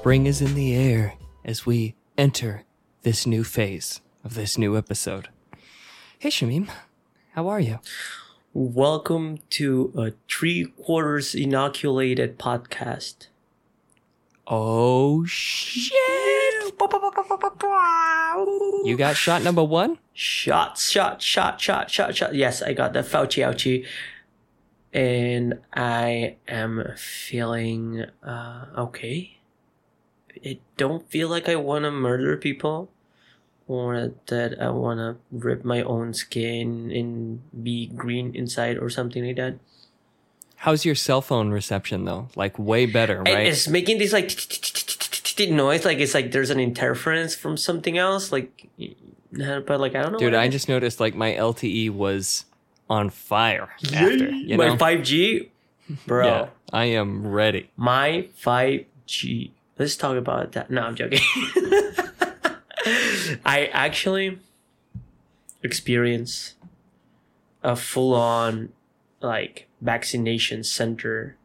Spring is in the air as we enter this new phase of this new episode. Hey, Shamim, how are you? Welcome to a three quarters inoculated podcast. Oh, shit! You got shot number one? Shot, shot, shot, shot, shot, shot. Yes, I got the Fauci ouchie. And I am feeling uh, okay. I don't feel like I want to murder people or that I want to rip my own skin and be green inside or something like that. How's your cell phone reception though? Like way better, right? It's making this like noise, like it's like there's an interference from something else, like. But like I don't know. Dude, I just noticed like my LTE was on fire after. You my five G, bro. Yeah, I am ready. My five G. Let's talk about that. No, I'm joking. I actually experienced a full on like vaccination center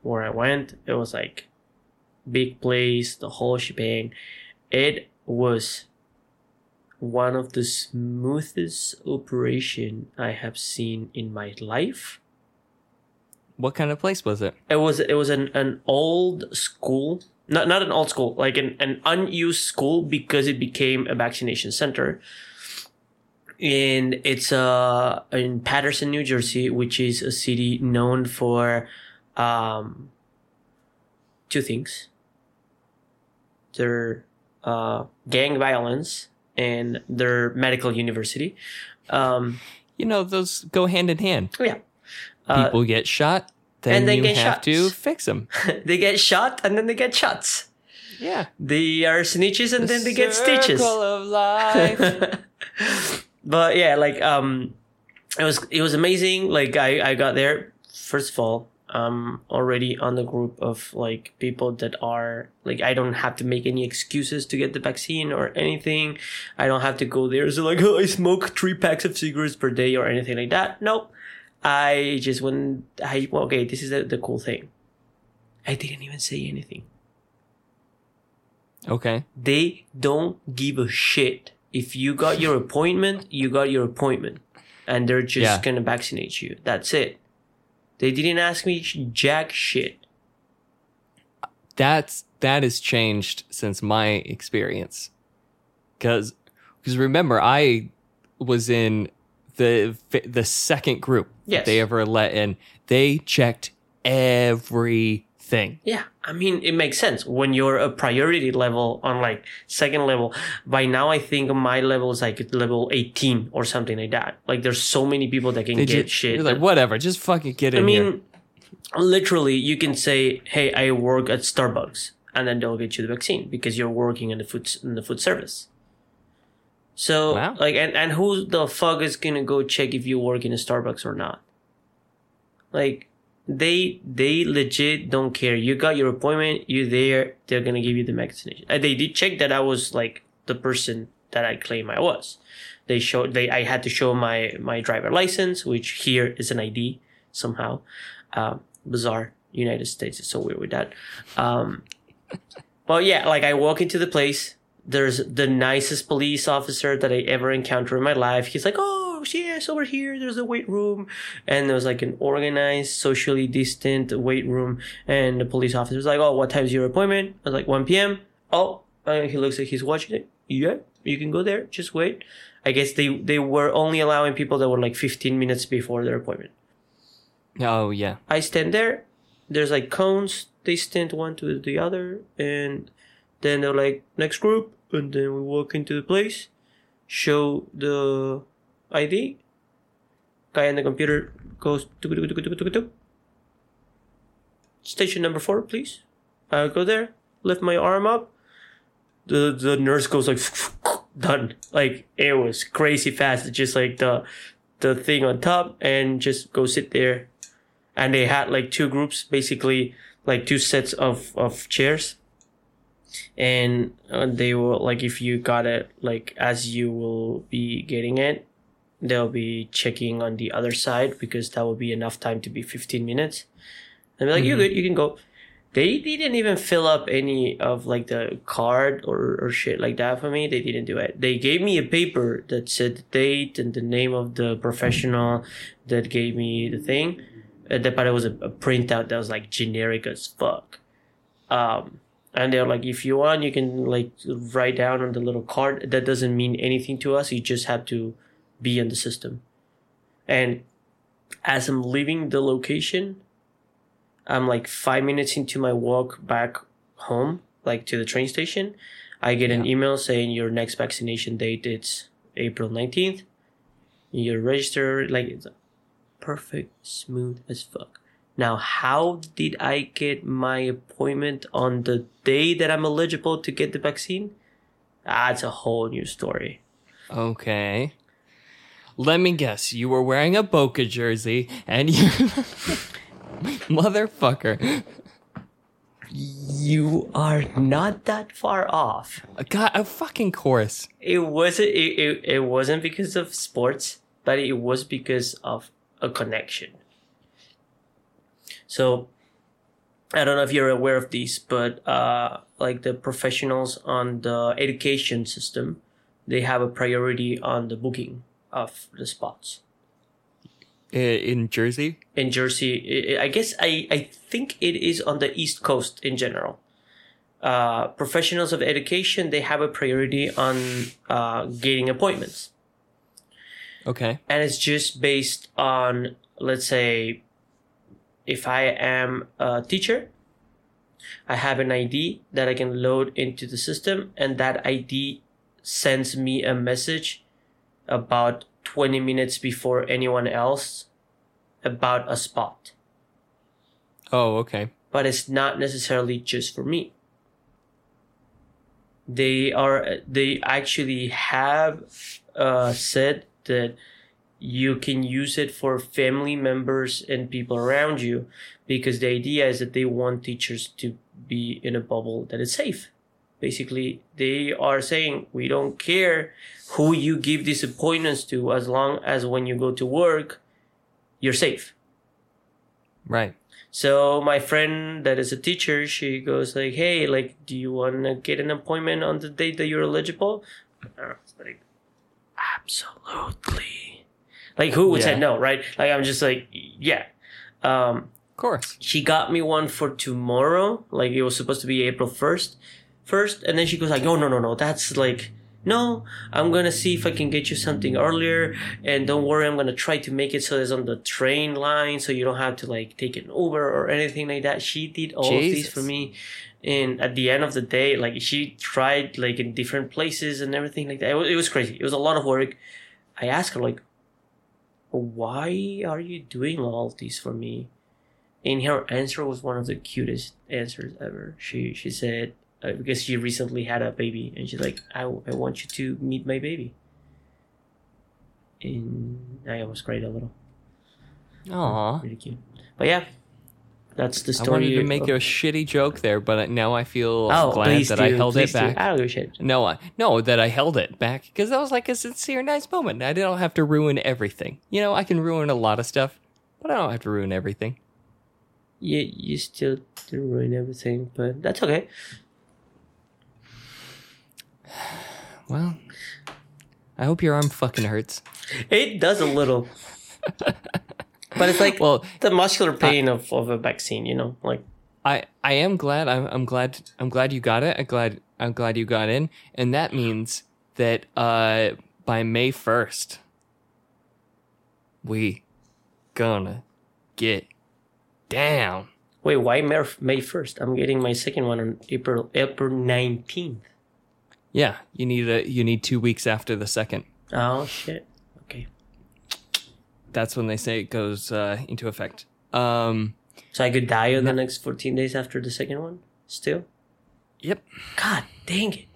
where I went. It was like big place, the whole shebang. It was one of the smoothest operation I have seen in my life. What kind of place was it? It was it was an, an old school, not not an old school, like an, an unused school because it became a vaccination center. And it's uh in Paterson, New Jersey, which is a city known for um two things. Their uh gang violence and their medical university. Um You know, those go hand in hand. oh yeah. Uh, People get shot, then and they you get have shots. to fix them. they get shot and then they get shots. Yeah. They are snitches and then they get stitches. Of life. but yeah, like um, it was it was amazing. Like I I got there first of all. Um, already on the group of like people that are like I don't have to make any excuses to get the vaccine or anything. I don't have to go there. So like, oh, I smoke three packs of cigarettes per day or anything like that. Nope. I just when I well, okay, this is the, the cool thing. I didn't even say anything. okay. they don't give a shit. If you got your appointment, you got your appointment. And they're just Yeah. gonna vaccinate you. That's it. They didn't ask me jack shit. That's that has changed since my experience. Cuz cuz remember I was in the the second group Yes. they ever let in. They checked everything. Yeah, I mean, it makes sense when you're a priority level on like second level. By now, I think my level is like level 18 or something like that. Like, there's so many people that can They get just, shit. You're like whatever, just fucking get in I here. mean, literally, you can say, "Hey, I work at Starbucks," and then they'll get you the vaccine because you're working in the food in the food service. So, Wow. like, and and who the fuck is gonna go check if you work in a Starbucks or not? Like, they they legit don't care. You got your appointment. You're there. They're gonna give you the vaccination. And they did check that I was like the person that I claim I was. They showed they I had to show my my driver license, which here is an ID somehow. Um, bizarre. United States is so weird with that. Um, well, yeah, like I walk into the place. There's the nicest police officer that I ever encountered in my life. He's like, "Oh, yes, over here. There's a weight room," and there was like an organized, socially distant weight room. And the police officer was like, "Oh, what time's your appointment?" I was like, "1 p.m." Oh, uh, he looks like he's watching it. Yeah, you can go there. Just wait. I guess they they were only allowing people that were like 15 minutes before their appointment. oh yeah. I stand there. There's like cones. They stand one to the other, and then they're like next group, and then we walk into the place, show the ID. Guy on the computer goes. Station number four, please. I go there, lift my arm up. The the nurse goes like done. Like it was crazy fast. It's just like the the thing on top and just go sit there and they had like two groups basically like two sets of of chairs and uh, they will like if you got it like as you will be getting it they'll be checking on the other side because that will be enough time to be 15 minutes and be like you're good you can go they didn't even fill up any of like the card or, or shit like that for me. They didn't do it. They gave me a paper that said the date and the name of the professional that gave me the thing. Uh, that but it was a, a printout that was like generic as fuck. Um, and they're like, if you want, you can like write down on the little card. That doesn't mean anything to us. You just have to be in the system. And as I'm leaving the location, I'm like five minutes into my walk back home, like to the train station. I get an email saying your next vaccination date is April 19th. You're registered, like it's perfect, smooth as fuck. Now, how did I get my appointment on the day that I'm eligible to get the vaccine? That's a whole new story. Okay. Let me guess. You were wearing a Boca jersey, and you, motherfucker, You are not that far off. got a fucking course. It wasn't. It, it, it wasn't because of sports, but it was because of a connection. So, I don't know if you're aware of these, but uh, like the professionals on the education system, they have a priority on the booking of the spots. In Jersey, in Jersey. I I guess I, I think it is on the East Coast in general. Uh, professionals of education they have a priority on uh, getting appointments, okay. and it's just based on let's say if I am a teacher, I have an ID that I can load into the system, and that ID sends me a message about 20 minutes before anyone else about a spot. Oh, okay. But it's not necessarily just for me. They are they actually have uh, said that you can use it for family members and people around you because the idea is that they want teachers to be in a bubble that is safe. Basically, they are saying we don't care who you give these appointments to as long as when you go to work, you're safe. Right. So my friend that is a teacher, she goes like, "Hey, like, do you want to get an appointment on the date that you're eligible?" I was like, "Absolutely." Like, who would say no, right? Like, I'm just like, yeah. Um, Of course. she got me one for tomorrow. Like, it was supposed to be April first, first, and then she goes like, "Oh no, no, no, that's like." No, I'm gonna see if I can get you something earlier, and don't worry, I'm gonna try to make it so it's on the train line, so you don't have to like take an Uber or anything like that. She did all of these for me, and at the end of the day, like she tried like in different places and everything like that. It was, it was crazy. It was a lot of work. I asked her like, "Why are you doing all these for me?" And her answer was one of the cutest answers ever. She she said uh, because she recently had a baby, and she's like, I, I want you to meet my baby. And I almost cried a little. Aw. Really cute. But yeah, that's the story. I wanted to make a shitty joke there, but now I feel oh, glad that do, I held please it do. back. I don't give a shit. No, I, no, that I held it back because that was like a sincere, nice moment. I don't have to ruin everything. You know, I can ruin a lot of stuff, but I don't have to ruin everything. You you still did ruin everything, but that's okay. Well, I hope your arm fucking hurts. It does a little, but it's like Well, the muscular pain of, of a vaccine. You know, like I I am glad. I'm I'm glad. I'm glad you got it. I'm glad. I'm glad you got in, and that means that uh by May first, we gonna get down. wait, why May May first? I'm getting my second one on April April nineteenth. Yeah, you need a you need two weeks after the second. Oh shit. That's when they say it goes uh, into effect. Um. So I could die in the next 14 days after the second one? Still? Yep. God dang it.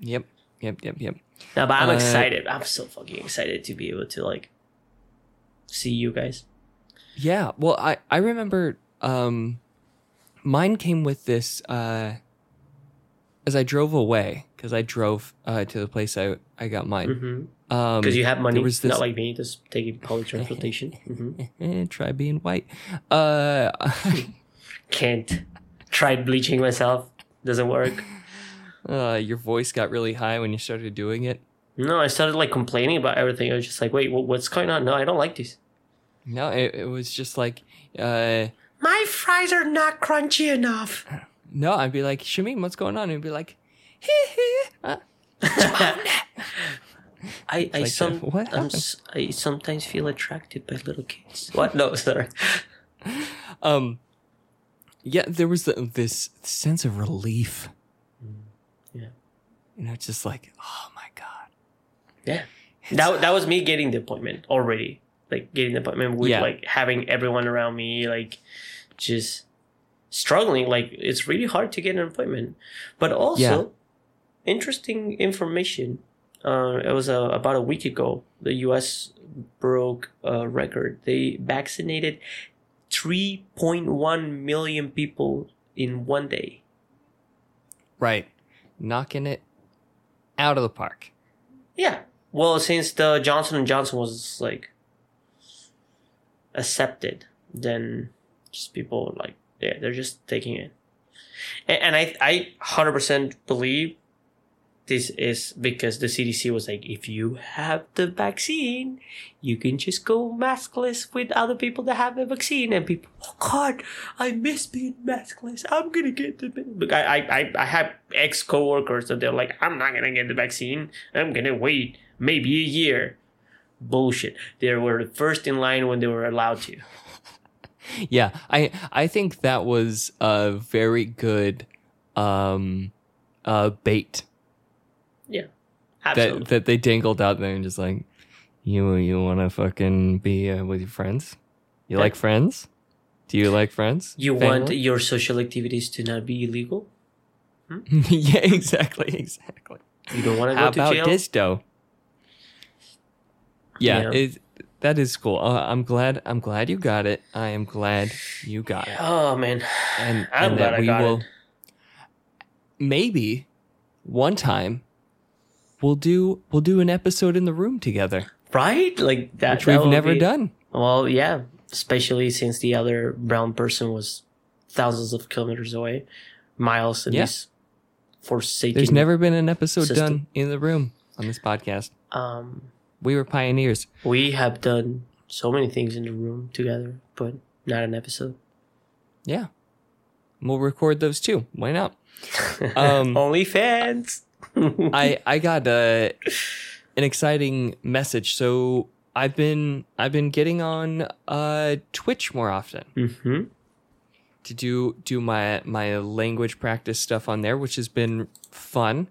Yep. Yep. Yep. Yep. No, but I'm Uh, excited. I'm so fucking excited to be able to like see you guys. Yeah. Well, I I remember um, mine came with this uh, as I drove away because I drove uh, to the place I I got mine. Mm-hmm. Um, Because you have money, this- not like me, just taking public transportation. hmm eh, try being white. Uh, Can't. tried bleaching myself. Doesn't work. Uh, your voice got really high when you started doing it. No, I started like complaining about everything. I was just like, wait, wh- what's going on? No, I don't like this. No, it, it was just like, uh, My fries are not crunchy enough. no, I'd be like, Shamim, what's going on? And he'd be like, hee hee. Uh, I I like, some what I'm happened? sometimes feel attracted by little kids. What? No, sorry. um, yeah, there was the, this sense of relief. Yeah. You know, just like, oh my God. Yeah. That that was me getting the appointment already. Like getting the appointment with Yeah. like having everyone around me, like just struggling. Like it's really hard to get an appointment. But also Yeah. interesting information. Uh, it was uh, about a week ago. The U.S. broke a record. They vaccinated 3.1 million people in one day. Right. Knocking it out of the park. Yeah. Well, since the Johnson and Johnson was like accepted, then just people like yeah, they're just taking it. And, and I I hundred percent believe this is because the CDC was like, if you have the vaccine, you can just go maskless with other people that have the vaccine, and people, oh God, I miss being maskless. I'm gonna get the. Look, I I I- have ex coworkers that they're like, I'm not gonna get the vaccine. I'm gonna wait maybe a year. Bullshit. They were the first in line when they were allowed to. Yeah, I I think that was a very good um uh bait absolutely. that they dangled out there and just like you you want to fucking be uh, with your friends? You Yeah. like friends? Do you like friends? you want your social activities to not be illegal? yeah, exactly, exactly. You don't want to go How to about jail? disto? Yeah, Yeah. It, that is cool. Uh, I'm glad. I'm glad you got it. I am glad you got it. Oh man, and, I'm and glad that I we got will it. maybe one time we'll do we'll do an episode in the room together right? Like that. which that we've never be- done Well, yeah, especially since the other brown person was thousands of kilometers away, miles in Yeah. this forsaken. there's never been an episode system. done in the room on this podcast Um, we were pioneers we have done so many things in the room together, but not an episode. yeah we'll record those too why not Um, Only fans. i i got uh, an exciting message so i've been i've been getting on uh twitch more often hmm to do do my my language practice stuff on there, which has been fun.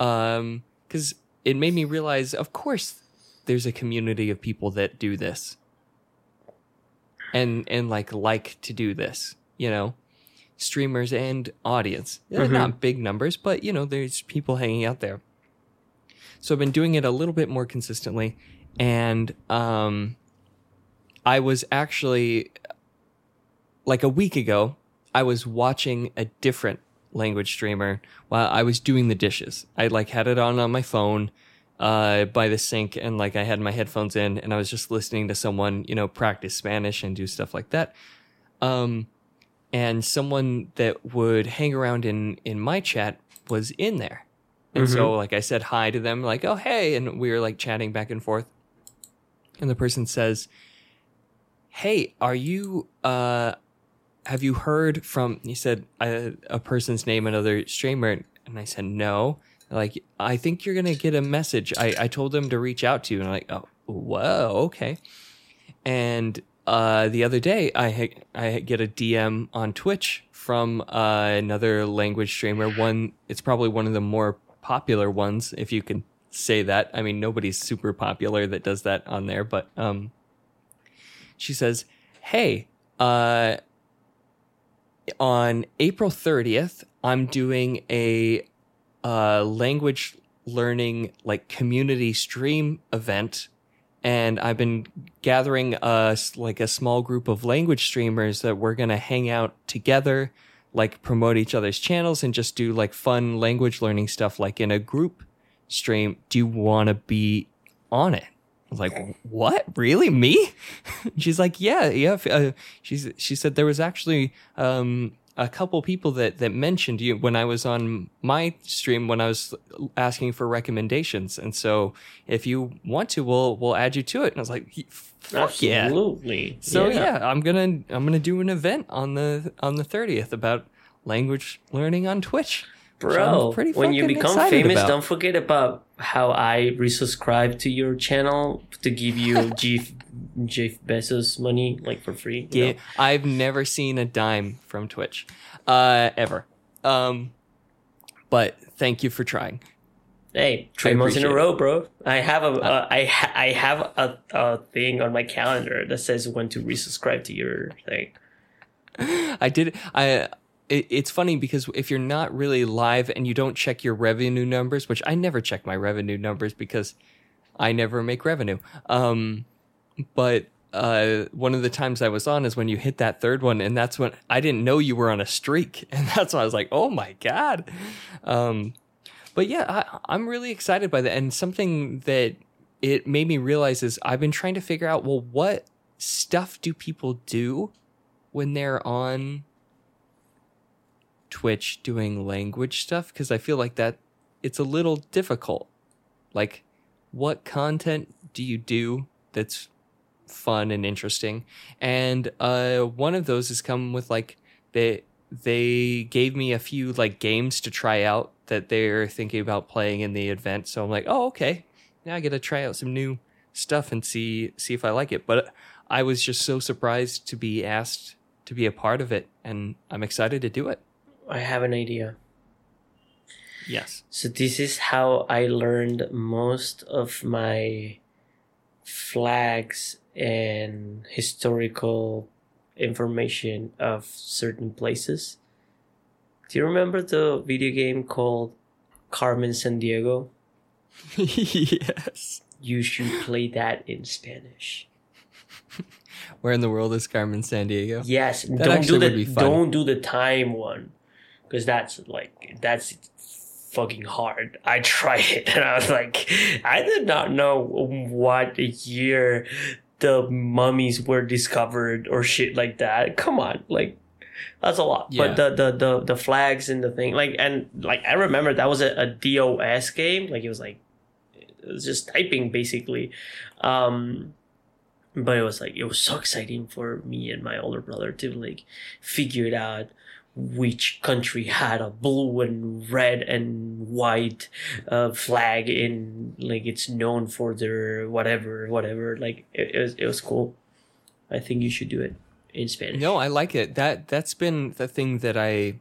Um, because it made me realize, of course, there's a community of people that do this, and and like like to do this. You know, streamers and audience. Mhm. Not big numbers, but you know, there's people hanging out there. So I've been doing it a little bit more consistently, and um, I was actually like a week ago, I was watching a different language streamer while I was doing the dishes. I like had it on on my phone uh, by the sink and like I had my headphones in and I was just listening to someone, you know, practice Spanish and do stuff like that. Um, and someone that would hang around in in my chat was in there. And so like I said hi to them like, "Oh, hey." And we were like chatting back and forth. And the person says, "Hey, are you uh have you heard from he said a, a person's name another streamer and i said no like i think you're gonna get a message i, I told them to reach out to you and i'm like oh whoa okay and uh, the other day i ha- i get a dm on twitch from uh, another language streamer. One it's probably one of the more popular ones if you can say that. I mean nobody's super popular that does that on there but um she says hey uh on April 30th, I'm doing a uh, language learning like community stream event, and I've been gathering us like a small group of language streamers that we're gonna hang out together, like promote each other's channels and just do like fun language learning stuff like in a group stream. Do you want to be on it? I was like, what? Really? Me? She's like, yeah, yeah. Uh, she's she said there was actually um, a couple people that that mentioned you when I was on my stream when I was asking for recommendations, and so if you want to, we'll we'll add you to it. And I was like, fuck yeah. Absolutely. So yeah. I'm gonna I'm gonna do an event on the on the thirtieth about language learning on Twitch. Bro, when you become famous, about. don't forget about how I resubscribe to your channel to give you Jeff, Jeff Bezos money, like for free. Yeah, know? I've never seen a dime from Twitch, uh, ever. Um, but thank you for trying. Hey, three months in a row, bro. I have a uh, I ha- I have a, a thing on my calendar that says when to resubscribe to your thing. I did. I. It's funny because if you're not really live and you don't check your revenue numbers, which I never check my revenue numbers because I never make revenue. Um, but uh, one of the times I was on is when you hit that third one, and that's when I didn't know you were on a streak, and that's why I was like, "Oh my god!" Um, but yeah, I, I'm really excited by that, and something that it made me realize is I've been trying to figure out, well, what stuff do people do when they're on Twitch doing language stuff? Because I feel like that it's a little difficult. Like, what content do you do that's fun and interesting? And uh, one of those has come with like they they gave me a few like games to try out that they're thinking about playing in the event. So I'm like, oh okay, now I get to try out some new stuff and see see if I like it. But I was just so surprised to be asked to be a part of it, and I'm excited to do it. I have an idea. Yes. So this is how I learned most of my flags and historical information of certain places. Do you remember the video game called Carmen Sandiego? yes. You should play that in Spanish. Where in the world is Carmen Sandiego? Yes, don't do the don't do the time one, because that's like that's fucking hard. I tried it and I was like, I did not know what year the mummies were discovered or shit like that. Come on, like that's a lot. Yeah. But the, the the the flags and the thing, like and like I remember that was a, a DOS game. Like it was like it was just typing basically. Um but it was like it was so exciting for me and my older brother to like figure it out which country had a blue and red and white uh, flag in like it's known for their whatever whatever like it, it was it was cool i think you should do it in spanish No, I like it. That that's been the thing that I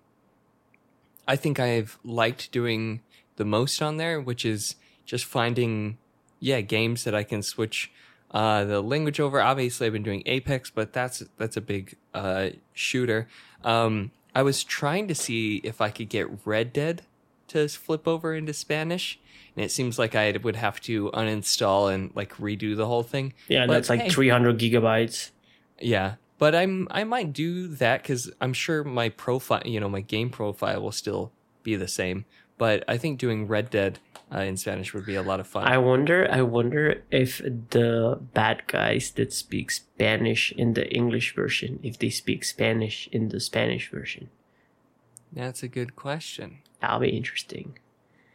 I think I've liked doing the most on there, which is just finding yeah, games that I can switch uh the language over. Obviously I've been doing Apex, but that's that's a big uh shooter. Um I was trying to see if I could get Red Dead to flip over into Spanish. And it seems like I would have to uninstall and like redo the whole thing. yeah But, that's like hey. 300 gigabytes Yeah, but I'm I might do that because I'm sure my profile, you know, my game profile will still be the same. But I think doing Red Dead uh, in Spanish would be a lot of fun. i wonder i wonder if the bad guys that speak spanish in the english version if they speak spanish in the spanish version That's a good question. that'll be interesting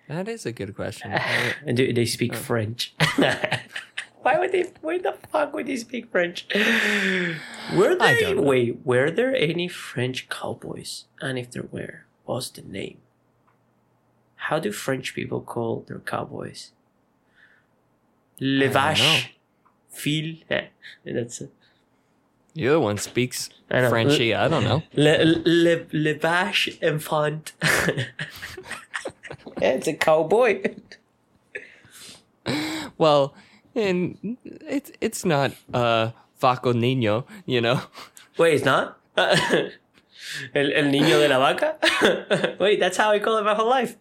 That is a good question. And do they speak Oh. French? Why would they? Why the fuck would they speak French? Were there? Wait, were there any French cowboys? And if there were, what's the name? How do French people call their cowboys? Le vache, fil. Eh, that's it. the other one speaks I. Frenchy. I don't know. Le le le vache enfant. yeah, it's a cowboy. Well, and it's it's not uh Vaco Nino, you know. Wait, it's not? El, el niño de la vaca? Wait, that's how I call it my whole life.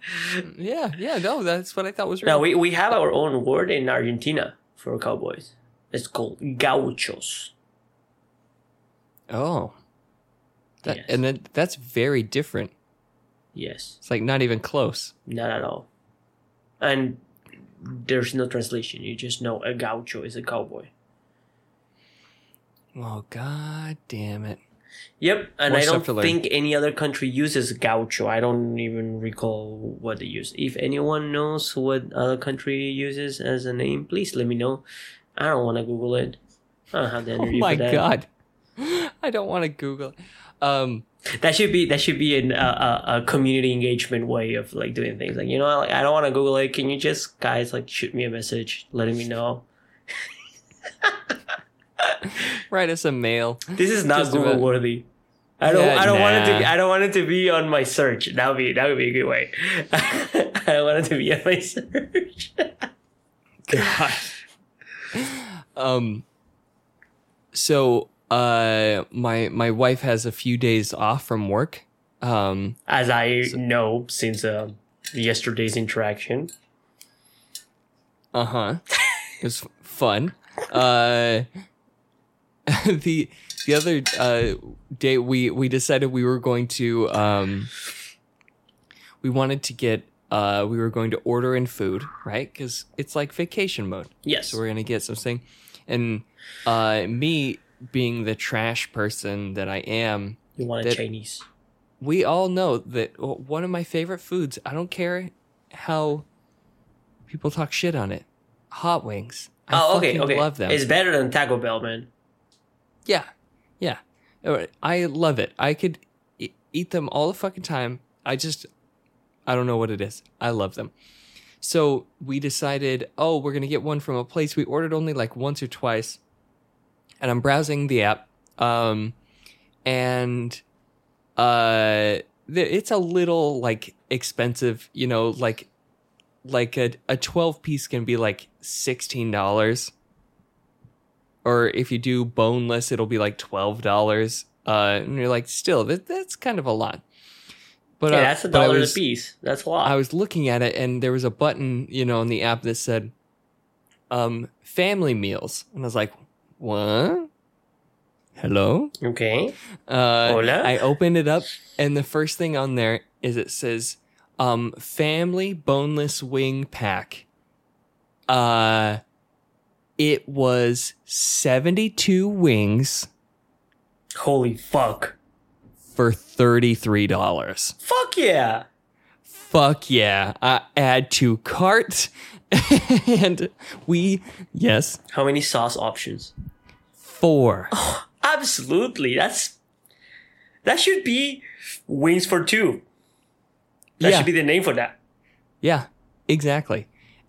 Yeah, yeah, no, that's what I thought was Now, real. we, we have our own word in Argentina for cowboys. It's called gauchos. oh, that, Yes. and then that's very different. Yes, It's like not even close. not at all. And there's no translation. You just know a gaucho is a cowboy. Oh god damn it. Yep, and More I don't think any other country uses gaucho. I don't even recall what they use. If anyone knows what other country uses as a name, please let me know. I don't want to Google it. I don't have the Oh energy my for that. god. I don't want to Google. Um, That should be that should be an, a, a, a community engagement way of like doing things. Like you know, like I don't want to Google it. Can you just guys like shoot me a message, letting me know write us a mail. this is not Just Google about- worthy. I don't. Yeah, I don't want it to. Be. I don't want it to be on my search. That would be. That would be a good way. I don't want it to be on my search. God. um. So, uh, my my wife has a few days off from work. Um, As I know since uh, yesterday's interaction. uh huh. it was fun. Uh, the the other uh day we we decided we were going to um we wanted to get uh we were going to order in food right because it's like vacation mode Yes. so we're gonna get something and uh me being the trash person that i am you want a Chinese? we all know that one of my favorite foods i don't care how people talk shit on it hot wings I oh, okay. Okay. love them It's better than Taco Bell, man. Yeah, yeah. I love it. I could eat them all the fucking time. I just, I don't know what it is. I love them. So we decided, oh, we're gonna get one from a place we ordered only like once or twice, and I'm browsing the app, um, and uh, it's a little like expensive, you know, like like a a twelve piece can be like sixteen dollars or if you do boneless, it'll be like twelve dollars. Uh, and you're like, still, that, that's kind of a lot. But yeah, uh, that's a dollar was- a piece. That's a lot. I was looking at it, and there was a button, you know, on the app that said, um, "family meals," and I was like, "What? Hello?" okay. Uh, Hola? I opened it up, and the first thing on there is it says, um, "Family boneless wing pack." Uh, it was seventy-two wings Holy fuck. for thirty-three dollars. Fuck yeah. Fuck yeah! I add to cart, and we yes How many sauce options? four. Oh, Absolutely. That's that should be wings for two. That Yeah. should be the name for that. Yeah, exactly.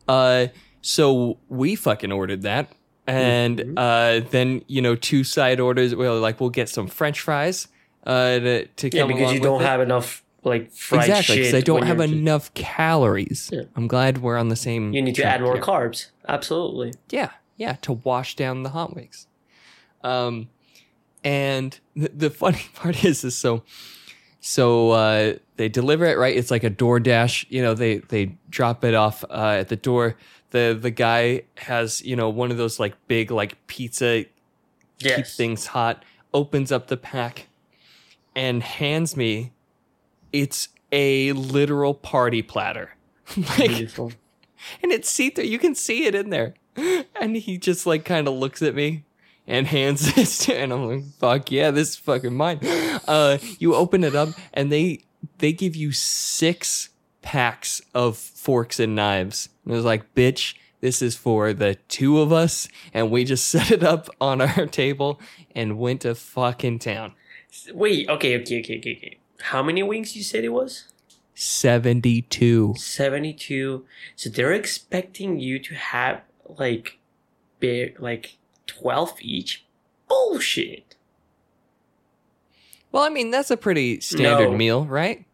Uh, so we fucking ordered that, and Mhm. uh, then you know two side orders. Well, like we'll get some French fries. Uh, to, to Yeah, come because you don't it. have enough like fried exactly shit. because I don't have enough calories. Yeah. I'm glad we're on the same. You need to add more here. carbs. Absolutely. Yeah, yeah, to wash down the hot wings. Um, and the, the funny part is, is so, so uh, they deliver it right. It's like a DoorDash. You know, they they drop it off uh, at the door. The the guy has you know one of those like big like pizza keep things hot. Opens up the pack and hands me. It's a literal party platter. like Beautiful. and it's see through. You can see it in there. And he just like kind of looks at me and hands this to, and I'm like, "Fuck yeah, this is fucking mine." Uh, you open it up, and they they give you six packs of forks and knives. And it was like, "Bitch, this is for the two of us," and we just set it up on our table and went to fucking town. Wait, okay, okay, okay, okay, okay. How many wings you said it was? Seventy two. 72. So they're expecting you to have like big like 12 each. Bullshit. Well, I mean that's a pretty standard No. meal, right?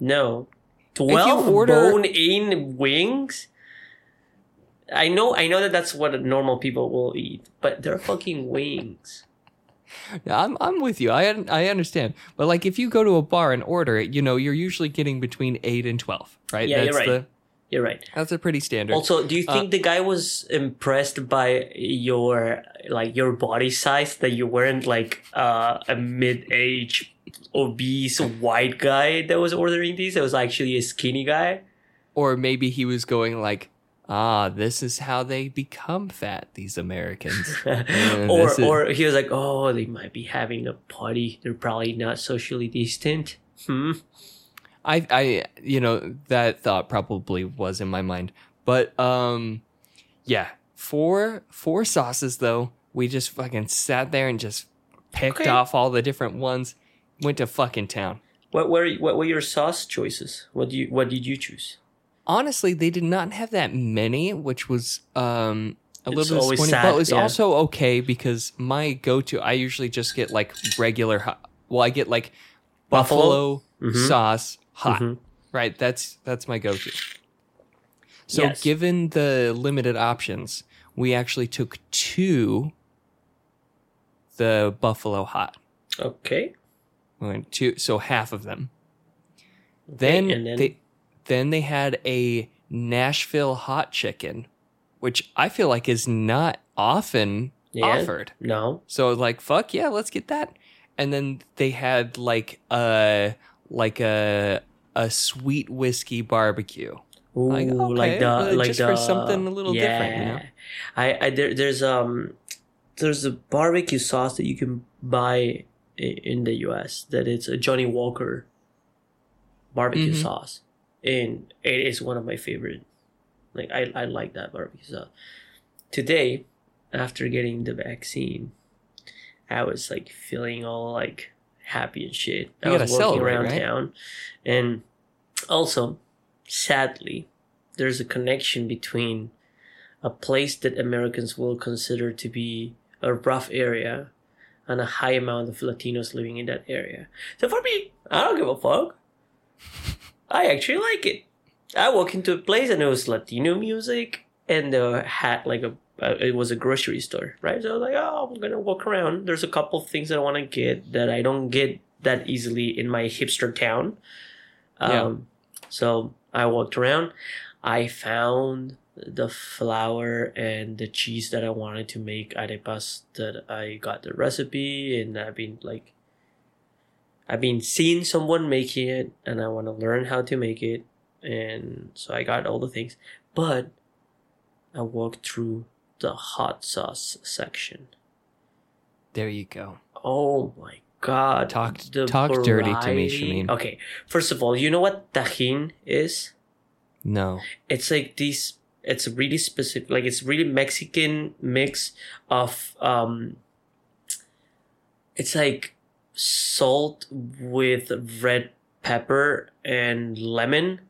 No. 12 order- bone-in wings? I know I know that that's what normal people will eat, but they're fucking wings. Yeah, I'm I'm with you. I I understand. But like if you go to a bar and order it, you know, you're usually getting between 8 and 12, right? Yeah, you're that's right. the You're right. that's a pretty standard. Also, do you Uh, think the guy was impressed by your like your body size that you weren't like uh, a mid-age obese white guy that was ordering these? It was actually a skinny guy. or maybe he was going like ah, this is how they become fat, these Americans. Or is- or he was like, oh, they might be having a party. They're probably not socially distant. Hmm. I, I, you know, that thought probably was in my mind, but um, yeah, four four sauces though. We just fucking sat there and just picked Okay. off all the different ones. Went to fucking town. What were what were your sauce choices? What do you what did you choose? Honestly, they did not have that many, which was um a It's little always disappointing. sad, but it was yeah. also okay because my go-to, I usually just get like regular. hot Well, I get like Buffalo? buffalo, Mhm. sauce hot. Mhm. Right, that's that's my go-to. So, Yes. given the limited options, we actually took two. The buffalo hot, Okay. We went two, so half of them. Then, then- they, then they had a Nashville hot chicken, which I feel like is not often Yeah. offered. No. So like, fuck yeah, let's get that. And then they had like a like a a sweet whiskey barbecue. Ooh, Like, like, the uh, like just the, for something a little different, you know? I, I there, there's um there's a barbecue sauce that you can buy in the U.S. that it's a Johnnie Walker barbecue Mhm. sauce, and it is one of my favorite. Like I I like that barbecue sauce. Today, after getting the vaccine, I was like feeling all like happy and shit. I was walking around right? town, and also, sadly, there's a connection between a place that Americans will consider to be a rough area and a high amount of Latinos living in that area. So for me, I don't give a fuck. I actually like it. I walk into a place and it was Latino music and they had like a uh, it was a grocery store, right? So I was like, oh, I'm gonna walk around. There's a couple things that I want to get that I don't get that easily in my hipster town. Um, Yeah. So I walked around. I found the flour and the cheese that I wanted to make arepas that I got the recipe and I've been like I've been seeing someone making it and I want to learn how to make it and so I got all the things but I walked through the hot sauce section There you go. oh my god Talk- talk dirty to me, variety. Okay first of all you know what tajin is No. it's like these it's really specific like it's really mexican mix of um it's like salt with red pepper and lemon.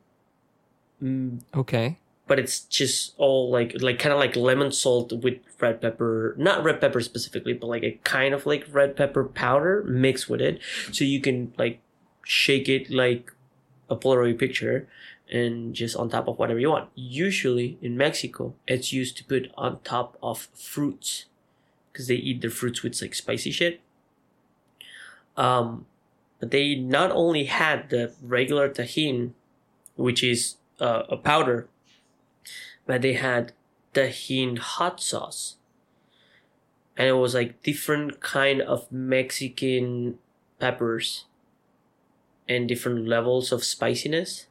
Mm, Okay. but it's just all like like kind of like lemon salt with red pepper not red pepper specifically but like a kind of like red pepper powder mixed with it. So you can like shake it like a polaroid picture and just on top of whatever you want. Usually in mexico it's used to put on top of fruits because they eat their fruits with like spicy shit. Um but they not only had the regular tajin which is uh, a powder but they had tajin hot sauce. And it was like different kind of mexican peppers and different levels of spiciness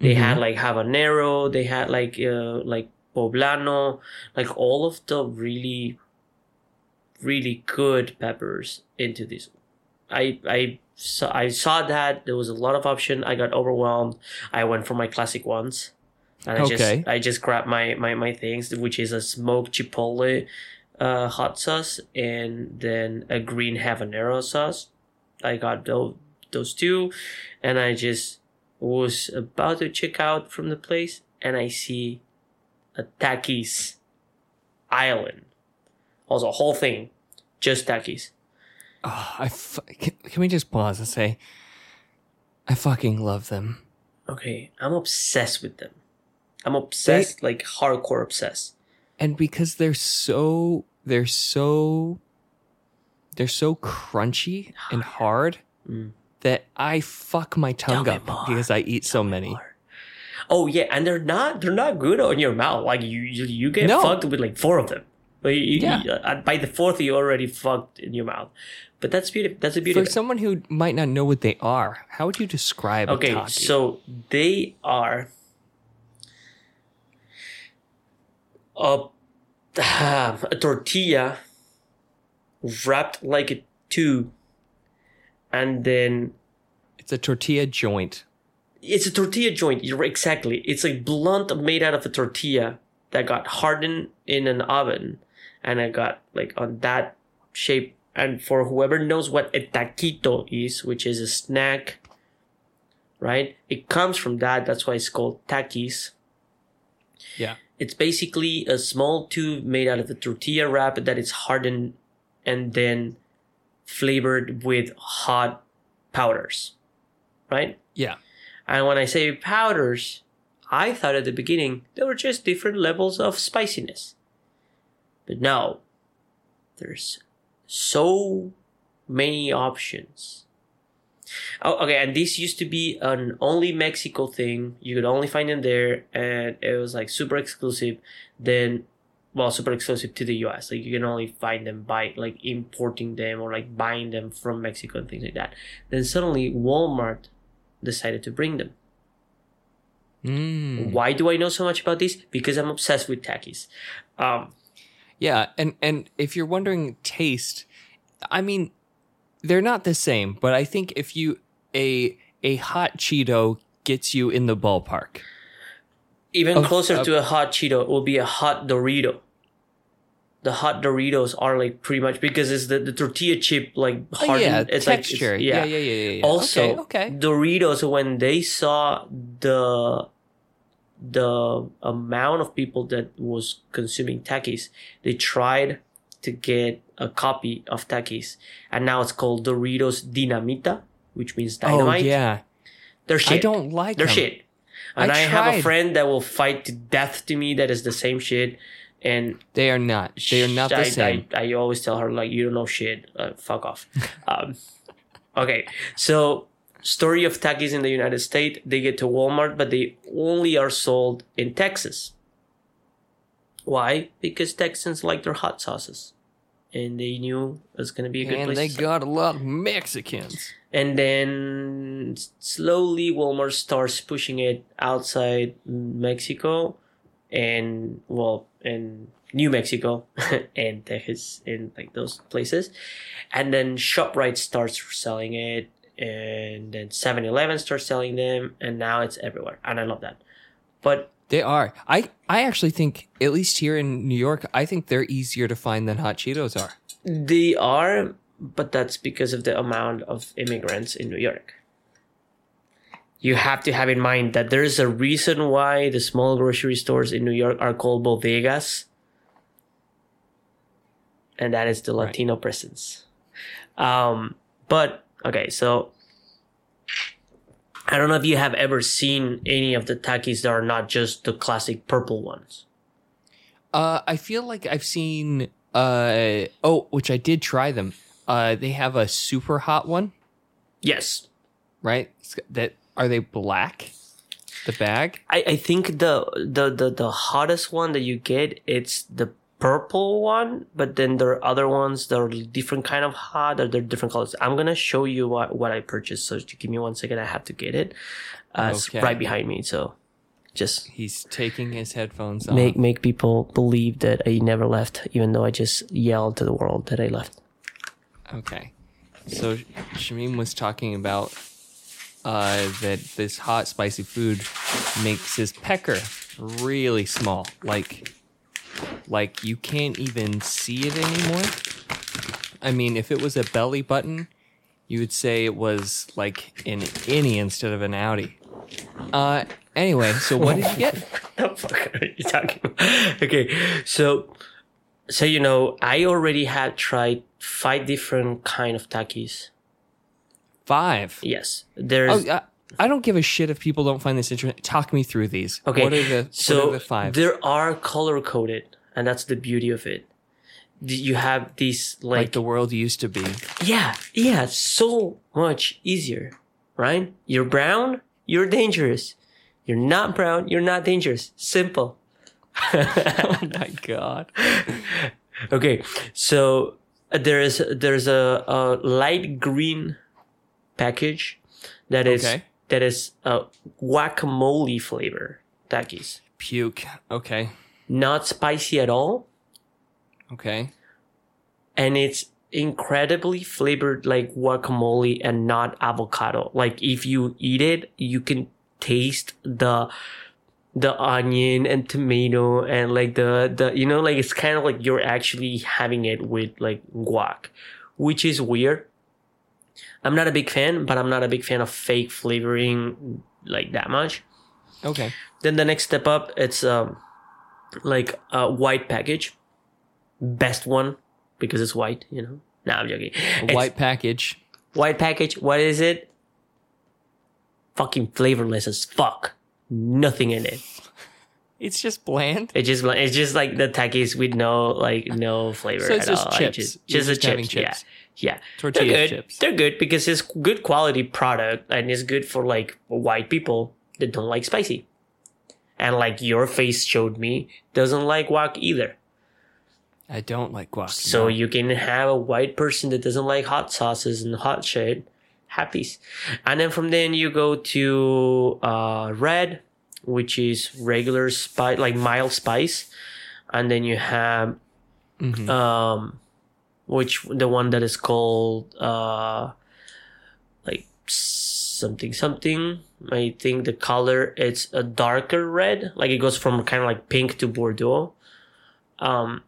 they had Mhm. like habanero they had like uh, like poblano like all of the really really good peppers into this. I i saw, i saw that there was a lot of option. I got overwhelmed. I went for my classic ones. And i Okay. just i just grabbed my my my things which is a smoked chipotle uh hot sauce and then a green habanero sauce. I got those those two. And i just was about to check out from the place and I see a Takis island. Also, a whole thing, just Takis. Oh, I can, can we just pause and say, I fucking love them. Okay, I'm obsessed with them. I'm obsessed, like hardcore obsessed. and because they're so they're so they're so crunchy and hard Mm. That I fuck my tongue up more. because I eat so many. Oh yeah, and they're not they're not good on your mouth. Like you you, you get No. fucked with like four of them. Like you, you- Yeah. uh, by the fourth, you already fucked in your mouth. But that's beautiful. That's a beauty. For someone who might not know what they are, how would you describe Okay, so they are a, a tortilla wrapped like a tube, and then It's a tortilla joint. it's a tortilla joint. You're exactly. It's like blunt made out of a tortilla that got hardened in an oven, and it got like on that shape. And for whoever knows what a taquito is, which is a snack, right? It comes from that. That's why it's called takis. Yeah. It's basically a small tube made out of a tortilla wrap that is hardened and then flavored with hot powders, right? Yeah. And when I say powders, I thought at the beginning they were just different levels of spiciness. But no, there's so many options. Oh, okay, and this used to be an only Mexico thing. You could only find them there, and it was like super exclusive. Then, well, super exclusive to the US. Like you can only find them by like importing them or like buying them from Mexico and things like that. Then suddenly Walmart decided to bring them. Mm. Why do I know so much about this? Because I'm obsessed with Takis. Um, Yeah, and and if you're wondering taste, I mean, they're not the same, but I think if you a a hot Cheeto gets you in the ballpark. Even Of- closer of- to a hot Cheeto will be a hot Dorito. The hot Doritos are like pretty much because it's the, the tortilla chip like Oh, hardened. yeah, it's texture. Like, it's, yeah. yeah, yeah, yeah, yeah. Also, okay, okay. Doritos when they saw the the amount of people that was consuming Takis, they tried to get a copy of Takis, and now it's called Doritos Dinamita, which means dynamite. Oh dynamite. yeah, They're shit. I don't like They're them. shit. And I I, have a friend that will fight to death to me that is the same shit. And They are not. They are not the I, same. I, I always tell her like you don't know shit. Uh, fuck off. um, okay, so story of Takis in the United States. They get to Walmart, but they only are sold in Texas. Why? Because Texans like their hot sauces, and they knew it was gonna be a good place. and place. they got a lot of Mexicans. And then slowly Walmart starts pushing it outside Mexico and well in New Mexico and Texas and like those places and then ShopRite starts selling it and then 7-Eleven starts selling them and now it's everywhere and I love that but They are. I I actually think, at least here in New York, I think they're easier to find than hot Cheetos are. they are but that's because of the amount of immigrants in New York you have to have in mind that there's a reason why the small grocery stores in New York are called bodegas, and that is the Right. Latino presence. Um, but okay, so I don't know if you have ever seen any of the takis that are not just the classic purple ones. Uh, I feel like I've seen. Uh, oh, which I did try them. Uh, they have a super hot one, Yes, right? That are they black? The bag. I, I think the, the the the hottest one that you get it's the purple one, but then there are other ones that are different kind of hot or they're different colors. I'm gonna show you what what I purchased. So give me one second. I have to get it. Uh, It's Okay. right behind me. So just He's taking his headphones off. make make people believe that I never left, even though I just yelled to the world that I left. Okay. So Shamim was talking about uh, that this hot, spicy food makes his pecker really small. Like, like you can't even see it anymore. I mean, if it was a belly button, you would say it was like an innie instead of an outie. Uh, anyway, so what did you get? the fuck are you talking about? Okay, so so you know, I already had tried five different kind of takis. Five. Yes, there's Oh, I, I don't give a shit if people don't find this interesting. Talk me through these. okay. What are the, so are the five? there are color coded, and that's the beauty of it. You have these like like, the world used to be. yeah, yeah, so much easier, right? You're brown, you're dangerous. You're not brown, you're not dangerous. Simple. oh my god. Okay, so uh, there is there's a, a light green package that is Okay. that is a guacamole flavor takis. Puke. Okay. not spicy at all, Okay. and it's incredibly flavored like guacamole and not avocado. Like if you eat it, you can taste the the onion and tomato and like the the you know like it's kind of like you're actually having it with like guac, which is weird. I'm not a big fan, but I'm not a big fan of fake flavoring like that much. Okay. Then the next step up, it's um like a white package, best one because it's white. You know, no, I'm joking. A It's white package. white package. What is it? Fucking flavorless as fuck. Nothing in it. It's just bland. It's just like it's just like the takis with no like no flavor So it's at just all. Like, chips. Just, just the just chips. chips. Yeah, yeah. Tortilla They're good. chips. They're good because it's good quality product and it's good for like white people that don't like spicy. And like your face showed me, doesn't like guac either. I don't like guac. So no. you can have a white person that doesn't like hot sauces and hot shit. Happies. And then from then you go to uh, red, which is regular spice, like mild spice. And then you have Mhm. um which the one that is called uh like something something i think the color it's a darker red like it goes from kind of like pink to bordeaux um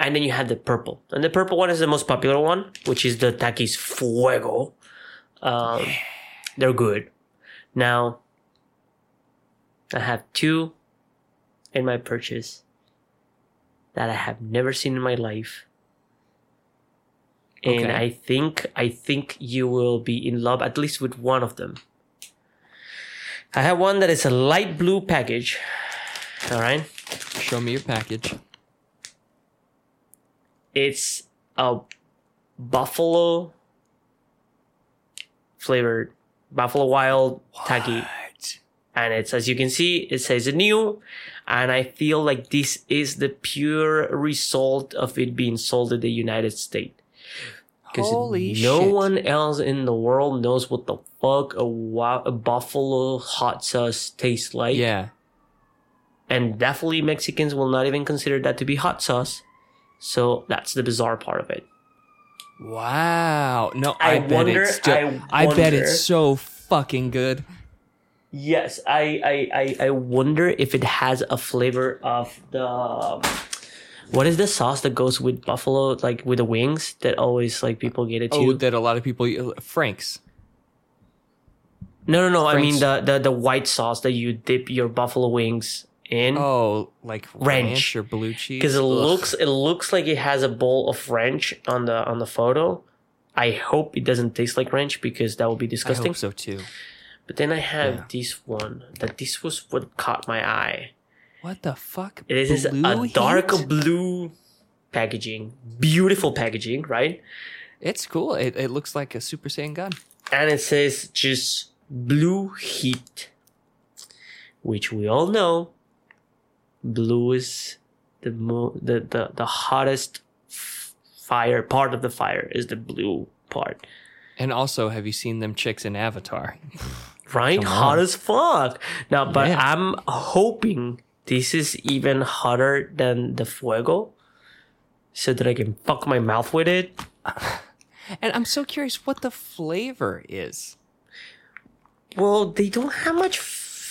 and then you have the purple and the purple one is the most popular one which is the takis fuego um they're good now i have two in my purchase that I have never seen in my life. And Okay. I think I think you will be in love at least with one of them. I have one that is a light blue package. All right. Show me your package. It's a buffalo flavored buffalo wild taki and it's as you can see it says new. And i feel like this is the pure result of it being sold in the united states. Because no shit. one else in the world knows what the fuck a, wa- a buffalo hot sauce tastes like. Yeah. and definitely mexicans will not even consider that to be hot sauce. So that's the bizarre part of it Wow. No, I I, bet wonder- it's ju- I I, bet it's so fucking good. Yes, I, I, I, I wonder if it has a flavor of the um, what is the sauce that goes with buffalo, like with the wings that always like people get it Oh, too. that a lot of people Frank's. no, no, no. I mean the, the the white sauce that you dip your buffalo wings in Oh, like Ranch. or blue cheese. because it Ugh. looks it looks like it has a bowl of ranch on the on the photo. I hope it doesn't taste like ranch because that would be I disgusting. hope so too. But then I have Yeah. this one that this was what caught my eye. What the fuck? It is Blue a dark blue packaging, beautiful packaging, right? It's cool. It, it looks like a Super Saiyan gun. And it says just blue heat, which we all know, blue is the mo- the, the the hottest f- fire part of the fire is the blue part, And also, have you seen them chicks in Avatar? right? Hot as fuck. Now, but Yeah. I'm hoping this is even hotter than the fuego, so that I can fuck my mouth with it. And I'm so curious what the flavor is. Well, they don't have much